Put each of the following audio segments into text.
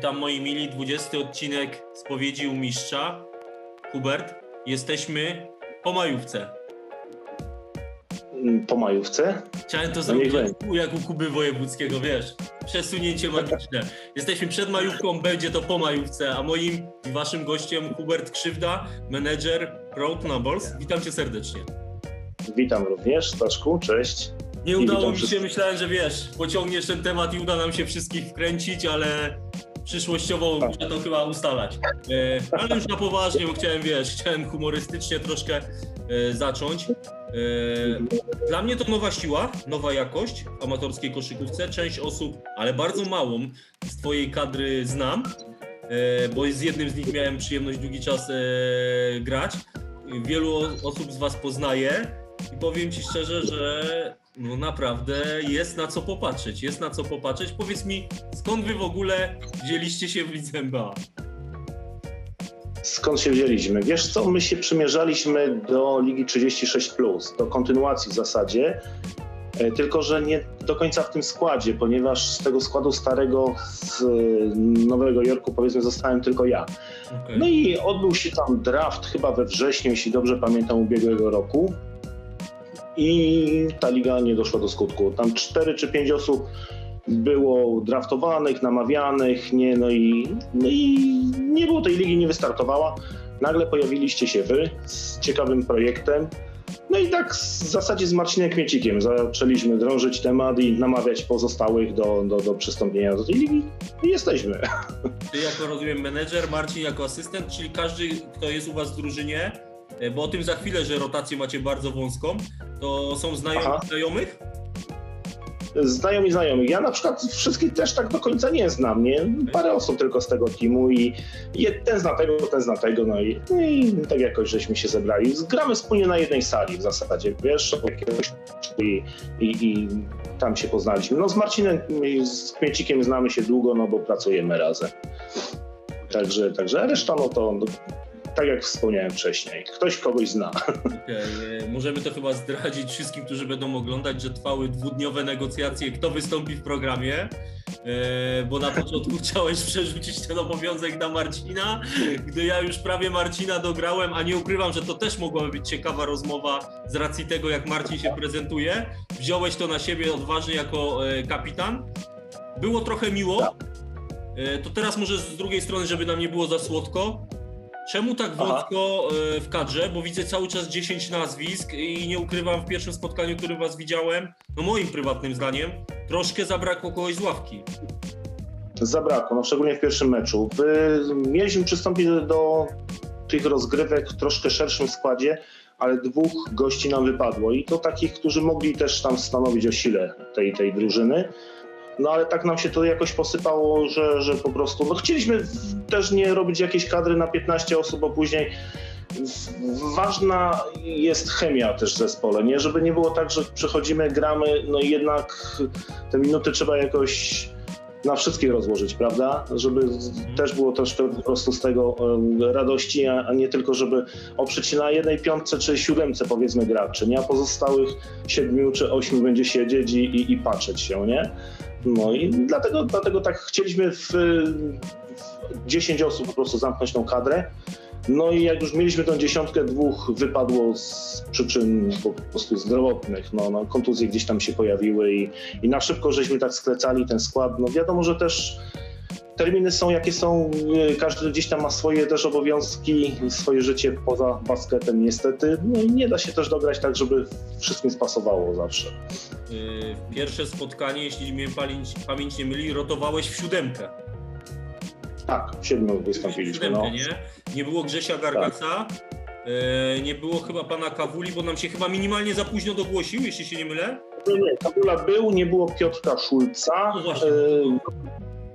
Witam moi mili, 20 odcinek Spowiedzi u Mistrza. Hubert, jesteśmy po majówce. Po majówce? Chciałem to zrobić no jak u Kuby Wojewódzkiego, wiesz, przesunięcie magiczne. Jesteśmy przed majówką, będzie to po majówce, a moim i waszym gościem Hubert Krzywda, menedżer Road Numbers. Witam cię serdecznie. Witam również, Staszku, cześć. Nie udało mi się, myślałem, że wiesz, pociągniesz ten temat i uda nam się wszystkich wkręcić, ale przyszłościowo tak. muszę to chyba ustalać. E, ale już na poważnie, bo chciałem, wiesz, chciałem humorystycznie troszkę e, zacząć. E, dla mnie to nowa siła, nowa jakość w amatorskiej koszykówce. Część osób, ale bardzo małą z twojej kadry znam, bo z jednym z nich miałem przyjemność długi czas grać. Wielu osób z was poznaję i powiem ci szczerze, że no naprawdę jest na co popatrzeć, jest na co popatrzeć. Powiedz mi, skąd wy w ogóle wzięliście się w lidze NBA? Skąd się wzięliśmy? Wiesz co, my się przymierzaliśmy do Ligi 36+, do kontynuacji w zasadzie, e, tylko że nie do końca w tym składzie, ponieważ z tego składu starego z Nowego Jorku powiedzmy zostałem tylko ja. Okay. No i odbył się tam draft chyba we wrześniu, jeśli dobrze pamiętam, ubiegłego roku i ta liga nie doszła do skutku. Tam cztery czy pięć osób było draftowanych, namawianych, nie, no, i, no i nie było tej ligi, nie wystartowała. Nagle pojawiliście się wy z ciekawym projektem. No i tak w zasadzie z Marcinem Kmiecikiem zaczęliśmy drążyć temat i namawiać pozostałych do, do, do przystąpienia do tej ligi. I jesteśmy. Ty jako, rozumiem, menedżer, Marcin jako asystent, czyli każdy, kto jest u was w drużynie, E, bo o tym za chwilę, że rotację macie bardzo wąską, to są znajomi Aha. znajomych? Znajomi znajomych. Ja na przykład wszystkich też tak do końca nie znam, nie? Parę osób tylko z tego teamu i ten zna tego, ten zna tego, no i, no i tak jakoś żeśmy się zebrali. Gramy wspólnie na jednej sali w zasadzie, wiesz, i, i, i tam się poznaliśmy. No z Marcinem, z Kmiecikiem znamy się długo, no bo pracujemy razem. Także, także reszta no to tak jak wspomniałem wcześniej, ktoś kogoś zna. Okay. Możemy to chyba zdradzić wszystkim, którzy będą oglądać, że trwały dwudniowe negocjacje, kto wystąpi w programie, e, bo na początku chciałeś przerzucić ten obowiązek na Marcina, gdy ja już prawie Marcina dograłem, a nie ukrywam, że to też mogłaby być ciekawa rozmowa z racji tego, jak Marcin się prezentuje. Wziąłeś to na siebie odważnie jako e, kapitan. Było trochę miło. Tak. E, to teraz może z drugiej strony, żeby nam nie było za słodko, Czemu tak wątko e, w kadrze? Bo widzę cały czas 10 nazwisk i nie ukrywam w pierwszym spotkaniu, którym was widziałem, no moim prywatnym zdaniem, troszkę zabrakło kogoś z ławki. Zabrakło, no szczególnie w pierwszym meczu. Mieliśmy przystąpić do, do tych rozgrywek w troszkę szerszym składzie, ale dwóch gości nam wypadło i to takich, którzy mogli też tam stanowić o sile tej, tej drużyny. No ale tak nam się to jakoś posypało, że, że po prostu, no chcieliśmy też nie robić jakiejś kadry na 15 osób, bo później ważna jest chemia też w zespole, nie? Żeby nie było tak, że przechodzimy, gramy, no i jednak te minuty trzeba jakoś na wszystkich rozłożyć, prawda? Żeby mhm. też było troszkę po prostu z tego radości, a, nie tylko, żeby oprzeć się na jednej piątce czy siódemce powiedzmy graczy, nie? A pozostałych siedmiu czy ośmiu będzie siedzieć i, i, i patrzeć się, nie? No i dlatego, dlatego tak chcieliśmy w, w 10 osób po prostu zamknąć tą kadrę. No i jak już mieliśmy tą dziesiątkę, dwóch wypadło z przyczyn po prostu zdrowotnych. No, no kontuzje gdzieś tam się pojawiły i, i na szybko żeśmy tak sklecali ten skład. No wiadomo, że też terminy są jakie są, każdy gdzieś tam ma swoje też obowiązki, swoje życie poza basketem niestety. No i nie da się też dograć tak, żeby wszystkim spasowało zawsze. Yy, pierwsze spotkanie, jeśli mnie pamięć, pamięć nie myli, rotowałeś w siódemkę. Tak, w siedmiu wystąpiliśmy. Siódemkę, no. nie? nie było Grzesia Gargaca, tak. nie było chyba pana Kawuli, bo nam się chyba minimalnie za późno dogłosił, jeśli się nie mylę. Nie, Kawula był, nie było Piotrka Szulca. No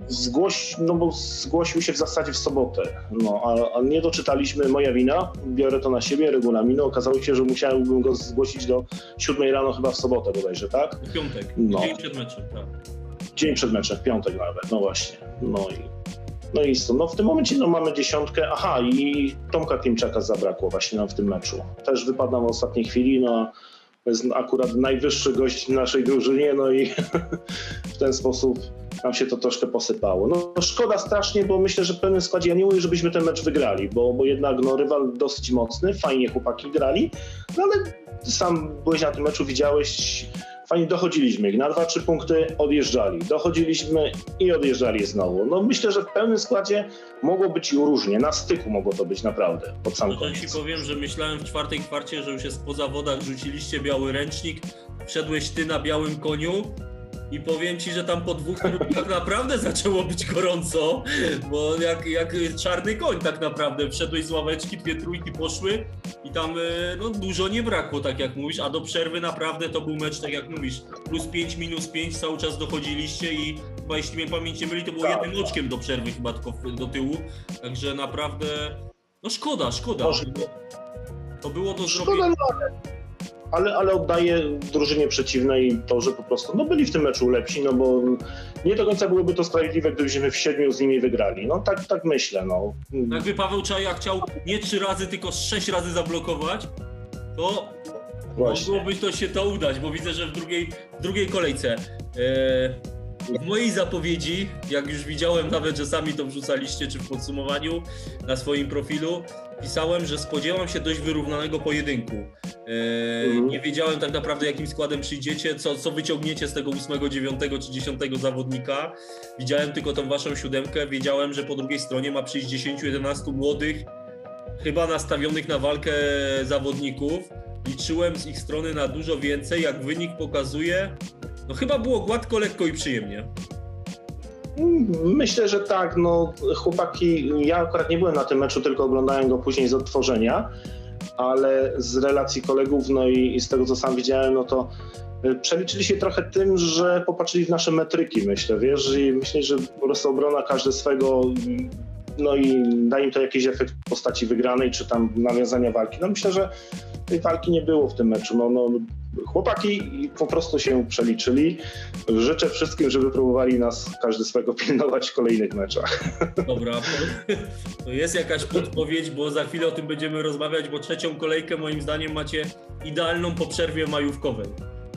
Zgłoś, no bo zgłosił się w zasadzie w sobotę, no, a, a, nie doczytaliśmy, moja wina, biorę to na siebie, regulaminu, okazało się, że musiałbym go zgłosić do 7 rano chyba w sobotę bodajże, tak? W piątek, no. dzień przed meczem, tak. Dzień przed meczem, w piątek nawet, no właśnie, no i no i no w tym momencie no, mamy dziesiątkę, aha i Tomka Klimczaka zabrakło właśnie nam w tym meczu. Też wypadł w ostatniej chwili, no To jest akurat najwyższy gość w naszej drużynie, no i w ten sposób nam się to troszkę posypało. No szkoda strasznie, bo myślę, że w pewnym składzie, ja nie mówię, żebyśmy ten mecz wygrali, bo, bo jednak no, rywal dosyć mocny, fajnie chłopaki grali, no ale sam byłeś na tym meczu, widziałeś, fajnie dochodziliśmy ich, na 2-3 punkty odjeżdżali, dochodziliśmy i odjeżdżali znowu. No myślę, że w pełnym składzie mogło być różnie, na styku mogło to być naprawdę, pod sam No to ci koniec. powiem, że myślałem w czwartej kwarcie, że już jest po zawodach, rzuciliście biały ręcznik, wszedłeś ty na białym koniu i powiem ci, że tam po dwóch minutach naprawdę zaczęło być gorąco, bo jak, jak czarny koń tak naprawdę, wszedłeś z ławeczki, dwie trójki poszły i tam e, no, dużo nie brakło, tak jak mówisz, a do przerwy naprawdę to był mecz, tak jak mówisz, plus 5, minus 5, cały czas dochodziliście i chyba jeśli mnie pamięć nie myli, to było Tak. jednym oczkiem do przerwy chyba tylko do tyłu, także naprawdę no szkoda, szkoda. To było do zrobienia. Ale, ale, oddaję drużynie przeciwnej to, że po prostu no, byli w tym meczu lepsi, no bo nie do końca byłoby to sprawiedliwe, gdybyśmy w siedmiu z nimi wygrali. No tak, tak myślę, no. Jakby Paweł Czaja chciał nie trzy razy, tylko sześć razy zablokować, to Właśnie. mogłoby to się to udać, bo widzę, że w drugiej, w drugiej kolejce. E, w mojej zapowiedzi, jak już widziałem nawet, że sami to wrzucaliście, czy w podsumowaniu na swoim profilu, pisałem, że spodziewam się dość wyrównanego pojedynku. E, Mhm. Nie wiedziałem tak naprawdę, jakim składem przyjdziecie, co, co wyciągniecie z tego 8, 9 czy 10 zawodnika. Widziałem tylko tą waszą siódemkę. Wiedziałem, że po drugiej stronie ma przyjść 10-11 młodych, chyba nastawionych na walkę zawodników. Liczyłem z ich strony na dużo więcej. Jak wynik pokazuje, no chyba było gładko, lekko i przyjemnie. Myślę, że tak. No, chłopaki, ja akurat nie byłem na tym meczu, tylko oglądałem go później z odtworzenia, ale z relacji kolegów, no i, i z tego, co sam widziałem, no to y, przeliczyli się trochę tym, że popatrzyli w nasze metryki, myślę, wiesz, i myślę, że po prostu obrona każdy swego, no i da im to jakiś efekt w postaci wygranej, czy tam nawiązania walki. No myślę, że tej walki nie było w tym meczu. No, no, chłopaki po prostu się przeliczyli. Życzę wszystkim, żeby próbowali nas każdy swego pilnować w kolejnych meczach. Dobra, to- jest jakaś podpowiedź, bo za chwilę o tym będziemy rozmawiać, bo trzecią kolejkę moim zdaniem macie idealną po przerwie majówkowej,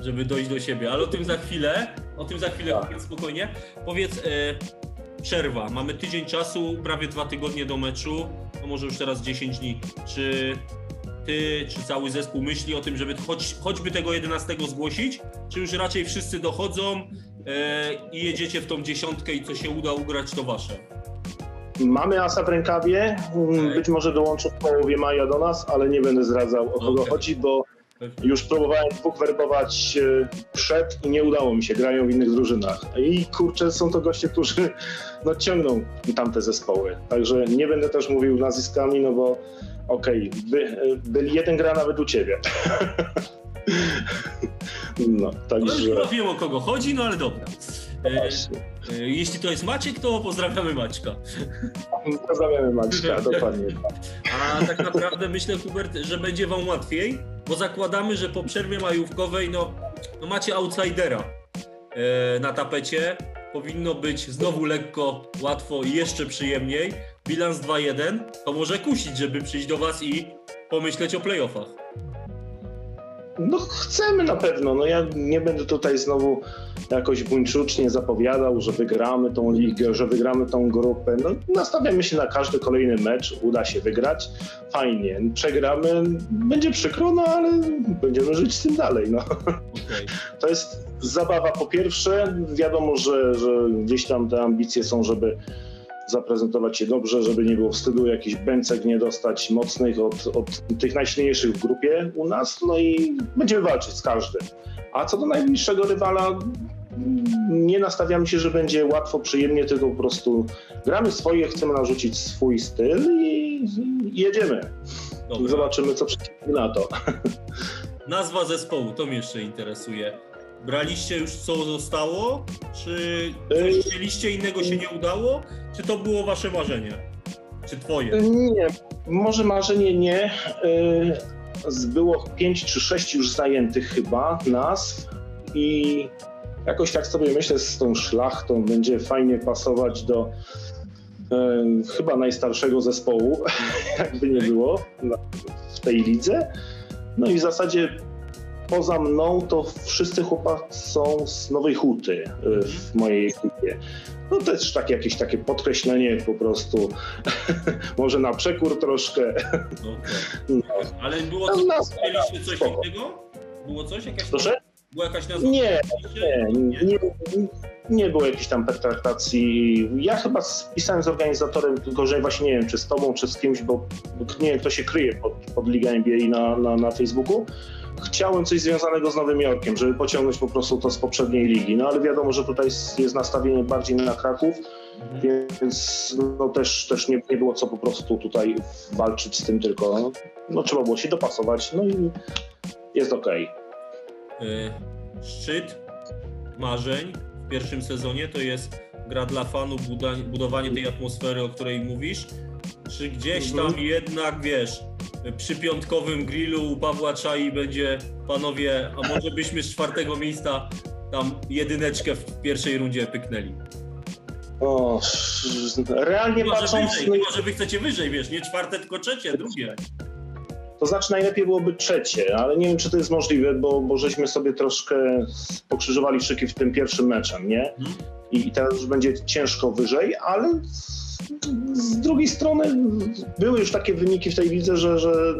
żeby dojść do siebie. Ale o tym za chwilę, o tym za chwilę, Tak. spokojnie. Powiedz, e, przerwa, mamy tydzień czasu, prawie dwa tygodnie do meczu, no może już teraz 10 dni. Czy ty, czy cały zespół myśli o tym, żeby choć, choćby tego 11 zgłosić, czy już raczej wszyscy dochodzą e, i jedziecie w tą dziesiątkę i co się uda ugrać, to wasze? Mamy asa w rękawie, Okej. być może dołączy w połowie maja do nas, ale nie będę zdradzał o kogo Okej. chodzi, bo już próbowałem dwóch werbować e, przed i nie udało mi się, grają w innych drużynach. I kurczę, są to goście, którzy no, ciągną tamte zespoły. Także nie będę też mówił nazwiskami, no bo okej, by, e, byli jeden gra nawet u ciebie. no, No także... chyba wiem o kogo chodzi, no ale dobra. E, Właśnie. e, jeśli to jest Maciek, to pozdrawiamy Maćka. Pozdrawiamy Maćka, dokładnie. A tak naprawdę myślę, Hubert, że będzie wam łatwiej, bo zakładamy, że po przerwie majówkowej no, no macie outsidera e, na tapecie. Powinno być znowu lekko, łatwo i jeszcze przyjemniej. Bilans 2-1 to może kusić, żeby przyjść do was i pomyśleć o playoffach. No chcemy na pewno. No ja nie będę tutaj znowu jakoś buńczucznie zapowiadał, że wygramy tą ligę, że wygramy tą grupę. No nastawiamy się na każdy kolejny mecz, uda się wygrać. Fajnie. Przegramy, będzie przykro, no ale będziemy żyć z tym dalej. No. Okej. To jest zabawa po pierwsze. Wiadomo, że, że gdzieś tam te ambicje są, żeby zaprezentować się dobrze, żeby nie było wstydu, jakichś bęcek nie dostać mocnych od, od tych najsilniejszych w grupie u nas, no i będziemy walczyć z każdym. A co do najbliższego rywala, nie nastawiamy się, że będzie łatwo, przyjemnie, tylko po prostu gramy swoje, chcemy narzucić swój styl i, jedziemy. Dobra. Zobaczymy, co przeciwnik na to. Nazwa zespołu, to mnie jeszcze interesuje. Braliście już co zostało? Czy coś chcieliście, innego się nie udało? Czy to było wasze marzenie? Czy twoje? Nie, może marzenie nie. Było pięć czy sześć już zajętych chyba nazw i jakoś tak sobie myślę z tą szlachtą będzie fajnie pasować do chyba najstarszego zespołu, jakby nie było w tej lidze. No i w zasadzie poza mną to wszyscy chłopacy są z Nowej Huty y, w mojej ekipie. No to jest takie, jakieś takie podkreślenie po prostu, może na przekór troszkę. Okej. No. Ale było No, coś, mieliście coś spoko. innego? Było coś? Jakaś Proszę? Była jakaś nazwa? Nie, nie, nie, nie było jakiejś tam pertraktacji. Ja chyba spisałem z organizatorem, tylko że właśnie nie wiem, czy z tobą, czy z kimś, bo nie wiem, kto się kryje pod, pod Liga NBA na, na, na Facebooku. Chciałem coś związanego z Nowym Jorkiem, żeby pociągnąć po prostu to z poprzedniej ligi. No ale wiadomo, że tutaj jest nastawienie bardziej na Kraków, Mhm. więc no też, też nie, nie było co po prostu tutaj walczyć z tym, tylko no, trzeba było się dopasować. No i jest okej. Y, Szczyt marzeń w pierwszym sezonie to jest gra dla fanów, budowanie tej atmosfery, o której mówisz. Czy gdzieś tam Mhm. jednak, wiesz, przy piątkowym grillu u Pawła Czai będzie, panowie, a może byśmy z czwartego miejsca tam jedyneczkę w pierwszej rundzie pyknęli. O, realnie Chyba, że patrząc, wyżej, chyba, że wy chcecie wyżej, wiesz, nie czwarte, tylko trzecie, drugie. To znaczy najlepiej byłoby trzecie, ale nie wiem, czy to jest możliwe, bo, bo żeśmy sobie troszkę pokrzyżowali szyki w tym pierwszym meczem, nie? Mhm. I, teraz już będzie ciężko wyżej, ale z, drugiej strony były już takie wyniki w tej lidze, że, że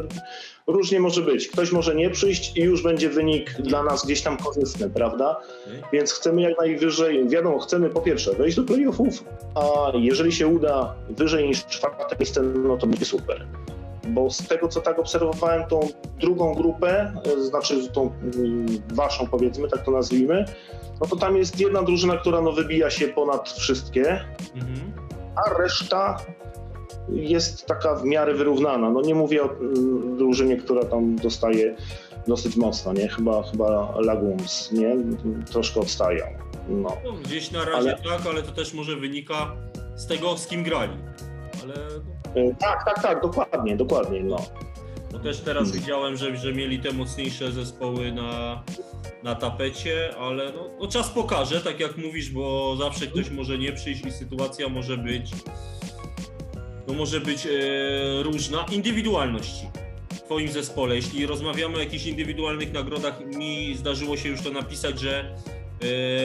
różnie może być. Ktoś może nie przyjść i już będzie wynik dla nas gdzieś tam korzystny, prawda? Więc chcemy jak najwyżej, wiadomo, chcemy po pierwsze wejść do playoffów, a jeżeli się uda wyżej niż czwarte miejsce, no to będzie super. Bo z tego, co tak obserwowałem, tą drugą grupę, e, znaczy tą mm, waszą powiedzmy, tak to nazwijmy, no to tam jest jedna drużyna, która no wybija się ponad wszystkie, Mhm. a reszta jest taka w miarę wyrównana. No nie mówię o mm, drużynie, która tam dostaje dosyć mocno, nie? Chyba, chyba Laguns, nie? Troszkę odstają. No. No, gdzieś na razie Ale- tak, ale to też może wynika z tego, z kim grali. Ale Tak, tak, tak, dokładnie, dokładnie, no. no też teraz widziałem, że, że mieli te mocniejsze zespoły na, na tapecie, ale no, no czas pokaże, tak jak mówisz, bo zawsze ktoś może nie przyjść i sytuacja może być no może być e, różna. Indywidualności w Twoim zespole. Jeśli rozmawiamy o jakichś indywidualnych nagrodach, mi zdarzyło się już to napisać, że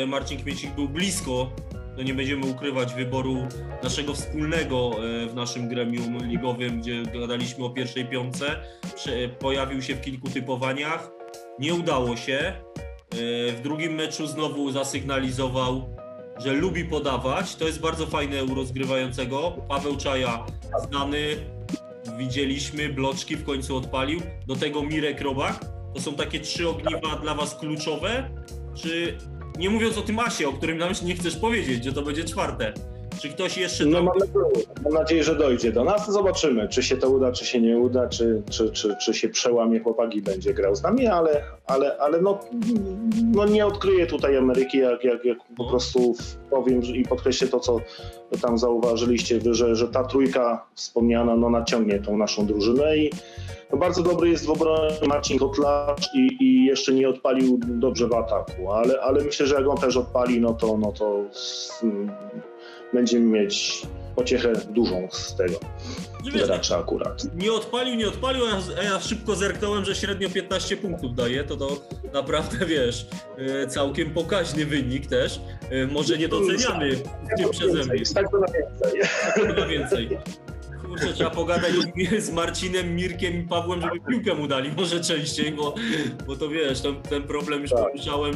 e, Marcin Kmiecik był blisko, no nie będziemy ukrywać wyboru naszego wspólnego e, w naszym gremium ligowym, gdzie gadaliśmy o pierwszej piątce. Prze- Pojawił się w kilku typowaniach. Nie udało się. E, W drugim meczu znowu zasygnalizował, że lubi podawać. To jest bardzo fajne u rozgrywającego. Paweł Czaja, znany, widzieliśmy, bloczki w końcu odpalił. Do tego Mirek Robak. To są takie trzy ogniwa dla Was kluczowe? Czy nie mówiąc o tym Asie, o którym nam nie chcesz powiedzieć, że to będzie czwarte. Czy ktoś jeszcze No mam nadzieję, że dojdzie do nas. Zobaczymy, czy się to uda, czy się nie uda, czy, czy, czy, czy się przełamie chłopak i będzie grał z nami, ale, ale, ale no, no nie odkryję tutaj Ameryki, jak, jak, jak po No. prostu powiem i podkreślę to, co tam zauważyliście że, że ta trójka wspomniana no, naciągnie tą naszą drużynę i no, bardzo dobry jest w obronie Marcin Kotlarz i, i jeszcze nie odpalił dobrze w ataku, ale, ale myślę, że jak on też odpali, no to, no to będziemy mieć pociechę dużą z tego Że wiesz, gracza akurat. nie odpalił, nie odpalił, a ja, szybko zerknąłem, że średnio 15 punktów daje, to to naprawdę, wiesz, e, całkiem pokaźny wynik też. E, Może niedoceniany w tym przeze mnie. Z tego na więcej. Chyba więcej. Kurczę, trzeba pogadać z Marcinem, Mirkiem i Pawłem, żeby piłkę mu dali może częściej, bo, bo to wiesz, ten, ten problem już Tak. poruszałem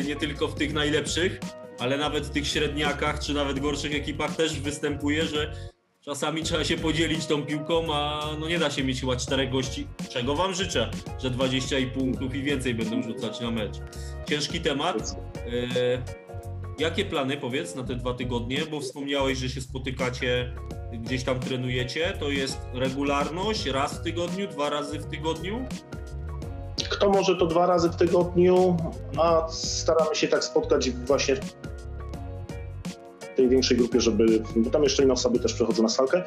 e, nie tylko w tych najlepszych, ale nawet w tych średniakach, czy nawet gorszych ekipach też występuje, że czasami trzeba się podzielić tą piłką, a no nie da się mieć chyba czterech gości, czego wam życzę, że 20 i punktów i więcej będą rzucać na mecz. Ciężki temat. E, Jakie plany, powiedz, na te dwa tygodnie? Bo wspomniałeś, że się spotykacie, gdzieś tam trenujecie. To jest regularność, raz w tygodniu, dwa razy w tygodniu? Kto może to dwa razy w tygodniu, a staramy się tak spotkać właśnie w tej większej grupie, żeby, bo tam jeszcze inne osoby też przychodzą na salkę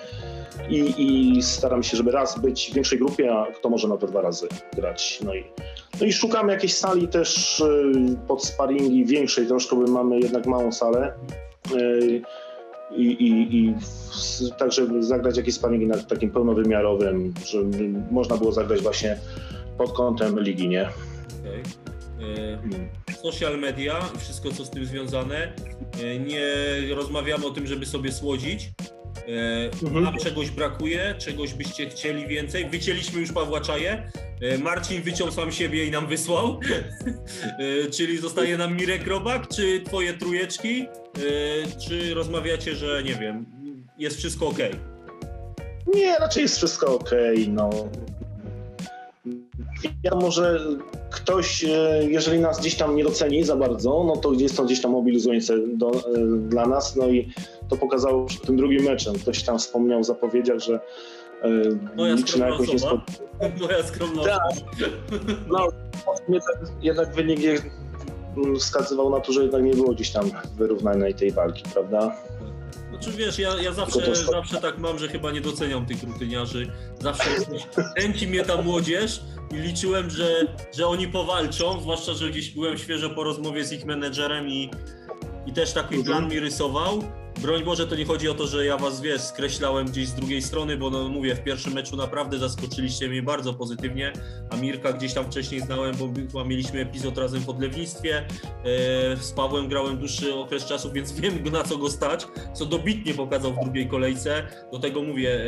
i, i staramy się, żeby raz być w większej grupie, a kto może na to dwa razy grać. No i, no i szukamy jakiejś sali też y, pod sparingi większej troszkę, bo mamy jednak małą salę. Y, i, i, i zagrać jakieś sparingi na takim pełnowymiarowym, żeby można było zagrać właśnie pod kątem ligi, nie? Okej. E, social media i wszystko, co z tym związane. E, Nie rozmawiamy o tym, żeby sobie słodzić. E, Mhm. Nam czegoś brakuje, czegoś byście chcieli więcej. Wycięliśmy już Pawła Czaję. E, Marcin wyciął sam siebie i nam wysłał. Czyli zostaje nam Mirek Robak, czy twoje trujeczki, czy rozmawiacie, że nie wiem, jest wszystko ok? Nie, raczej jest wszystko ok. No. Ja może ktoś, e, jeżeli nas gdzieś tam nie doceni za bardzo, no to jest to gdzieś tam mobilizujące do, e, dla nas. No i to pokazało przed tym drugim meczem. Ktoś tam wspomniał w zapowiedziach, że e, Moja liczy na jakąś niespod... Moja skromna Tak. No, jednak, jednak wynik wskazywał na to, że jednak nie było gdzieś tam wyrównanej tej walki, prawda? Znaczy wiesz, ja, ja zawsze, zawsze tak mam, że chyba nie doceniam tych rutyniarzy. Zawsze kręci mnie ta młodzież i liczyłem, że, że oni powalczą, zwłaszcza, że gdzieś byłem świeżo po rozmowie z ich menedżerem i, i też taki Mhm. plan mi rysował. Broń Boże, to nie chodzi o to, że ja was, wiesz, skreślałem gdzieś z drugiej strony, bo no mówię, w pierwszym meczu naprawdę zaskoczyliście mnie bardzo pozytywnie, a Mirka gdzieś tam wcześniej znałem, bo mieliśmy epizod razem w Odlewnictwie, e, z Pawłem grałem dłuższy okres czasu, więc wiem na co go stać, co dobitnie pokazał w drugiej kolejce. Do tego mówię,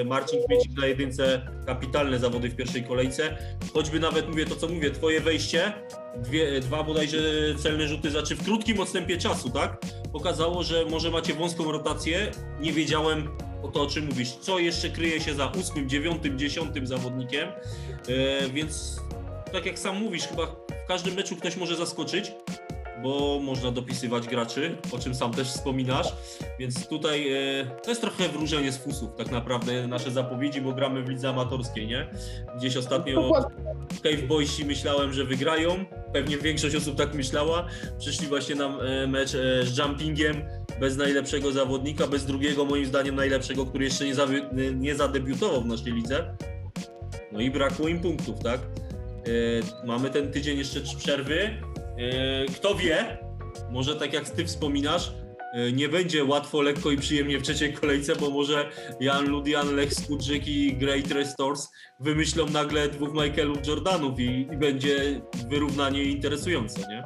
e, Marcin Kmiecik na jedynce, kapitalne zawody w pierwszej kolejce. Choćby nawet mówię to, co mówię, twoje wejście, dwie, dwa bodajże celne rzuty, znaczy w krótkim odstępie czasu, tak? Pokazało, że może macie wąską rotację. Nie wiedziałem o to, o czym mówisz. Co jeszcze kryje się za ósmym, dziewiątym, dziesiątym zawodnikiem, e, więc tak jak sam mówisz, chyba w każdym meczu ktoś może zaskoczyć bo można dopisywać graczy, o czym sam też wspominasz, więc tutaj e, to jest trochę wróżenie z fusów tak naprawdę nasze zapowiedzi, bo gramy w lidze amatorskiej, nie? Gdzieś ostatnio. Cave Boysi myślałem, że wygrają, pewnie większość osób tak myślała, przyszli właśnie nam e, mecz e, z jumpingiem, bez najlepszego zawodnika, bez drugiego moim zdaniem najlepszego, który jeszcze nie, nie zadebiutował w naszej lidze, no i brakło im punktów, tak? Mamy ten tydzień jeszcze przerwy. E, kto wie, może tak jak ty wspominasz, e, nie będzie łatwo, lekko i przyjemnie w trzeciej kolejce, bo może Jan Ludian, Lech Skudrzyk i Great Restores wymyślą nagle dwóch Michaelów Jordanów i, i będzie wyrównanie interesujące, nie?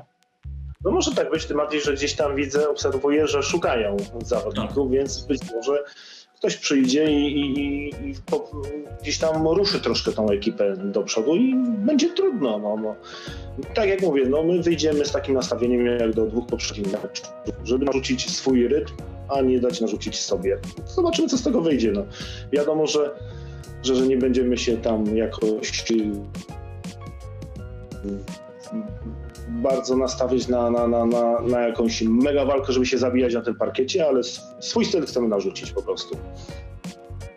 No może tak być, tym bardziej, że gdzieś tam widzę, obserwuję, że szukają zawodników, więc być może ktoś przyjdzie i, i, i, po, gdzieś tam ruszy troszkę tą ekipę do przodu i będzie trudno. No, no. Tak jak mówię, no my wyjdziemy z takim nastawieniem jak do dwóch poprzednich meczów, żeby narzucić swój rytm, a nie dać narzucić sobie. Zobaczymy, co z tego wyjdzie. No. Wiadomo, że, że, że nie będziemy się tam jakoś bardzo nastawić na, na, na, na, na jakąś mega walkę, żeby się zabijać na tym parkiecie, ale sw- swój styl chcemy narzucić po prostu.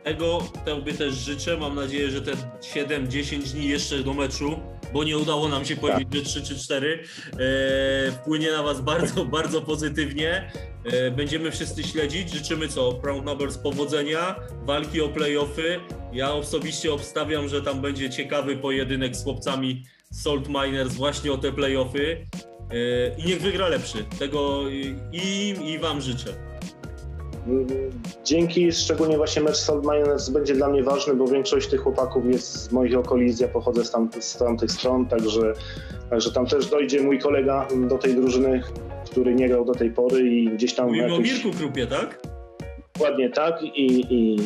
Tego tobie też życzę. Mam nadzieję, że te 7-10 dni jeszcze do meczu, bo nie udało nam się powiedzieć, że 3 czy 4, e, wpłynie na Was bardzo, bardzo pozytywnie. E, będziemy wszyscy śledzić. Życzymy co? Proud Numbers powodzenia, walki o playoffy. Ja osobiście obstawiam, że tam będzie ciekawy pojedynek z chłopcami Salt Miners właśnie o te playoffy. E, I niech wygra lepszy. Tego i- im i Wam życzę. Dzięki, szczególnie właśnie mecz Salt Miners będzie dla mnie ważny, bo większość tych chłopaków jest z moich okolic, ja pochodzę z, tam, z tamtych stron, także, także tam też dojdzie mój kolega do tej drużyny, który nie grał do tej pory i gdzieś tam Mówimy o jakoś- Mirku Krupie, tak? Dokładnie tak i, i,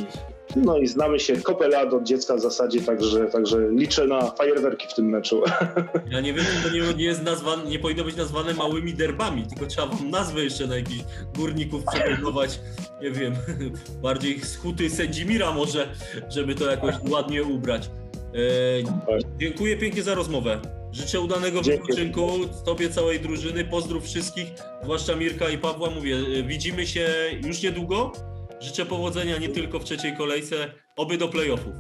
no i znamy się kopę lat od dziecka w zasadzie, także, także liczę na fajerwerki w tym meczu. Ja nie wiem, czy to nie, nie jest nazwane, nie powinno być nazwane małymi derbami, tylko trzeba wam nazwę jeszcze na jakichś górników przebudować, nie wiem, bardziej z huty Sędzimira może, żeby to jakoś ładnie ubrać. E, dziękuję pięknie za rozmowę. Życzę udanego Dzięki. wypoczynku, tobie całej drużyny, pozdrów wszystkich, zwłaszcza Mirka i Pawła, mówię, e, widzimy się już niedługo. Życzę powodzenia nie tylko w trzeciej kolejce, oby do playoffów.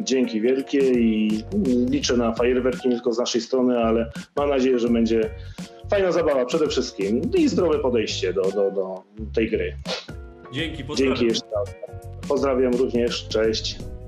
Dzięki wielkie i liczę na fajerwerki nie tylko z naszej strony, ale mam nadzieję, że będzie fajna zabawa przede wszystkim i zdrowe podejście do, do, do tej gry. Dzięki, pozdrawiam. Dzięki jeszcze raz. Pozdrawiam również, cześć.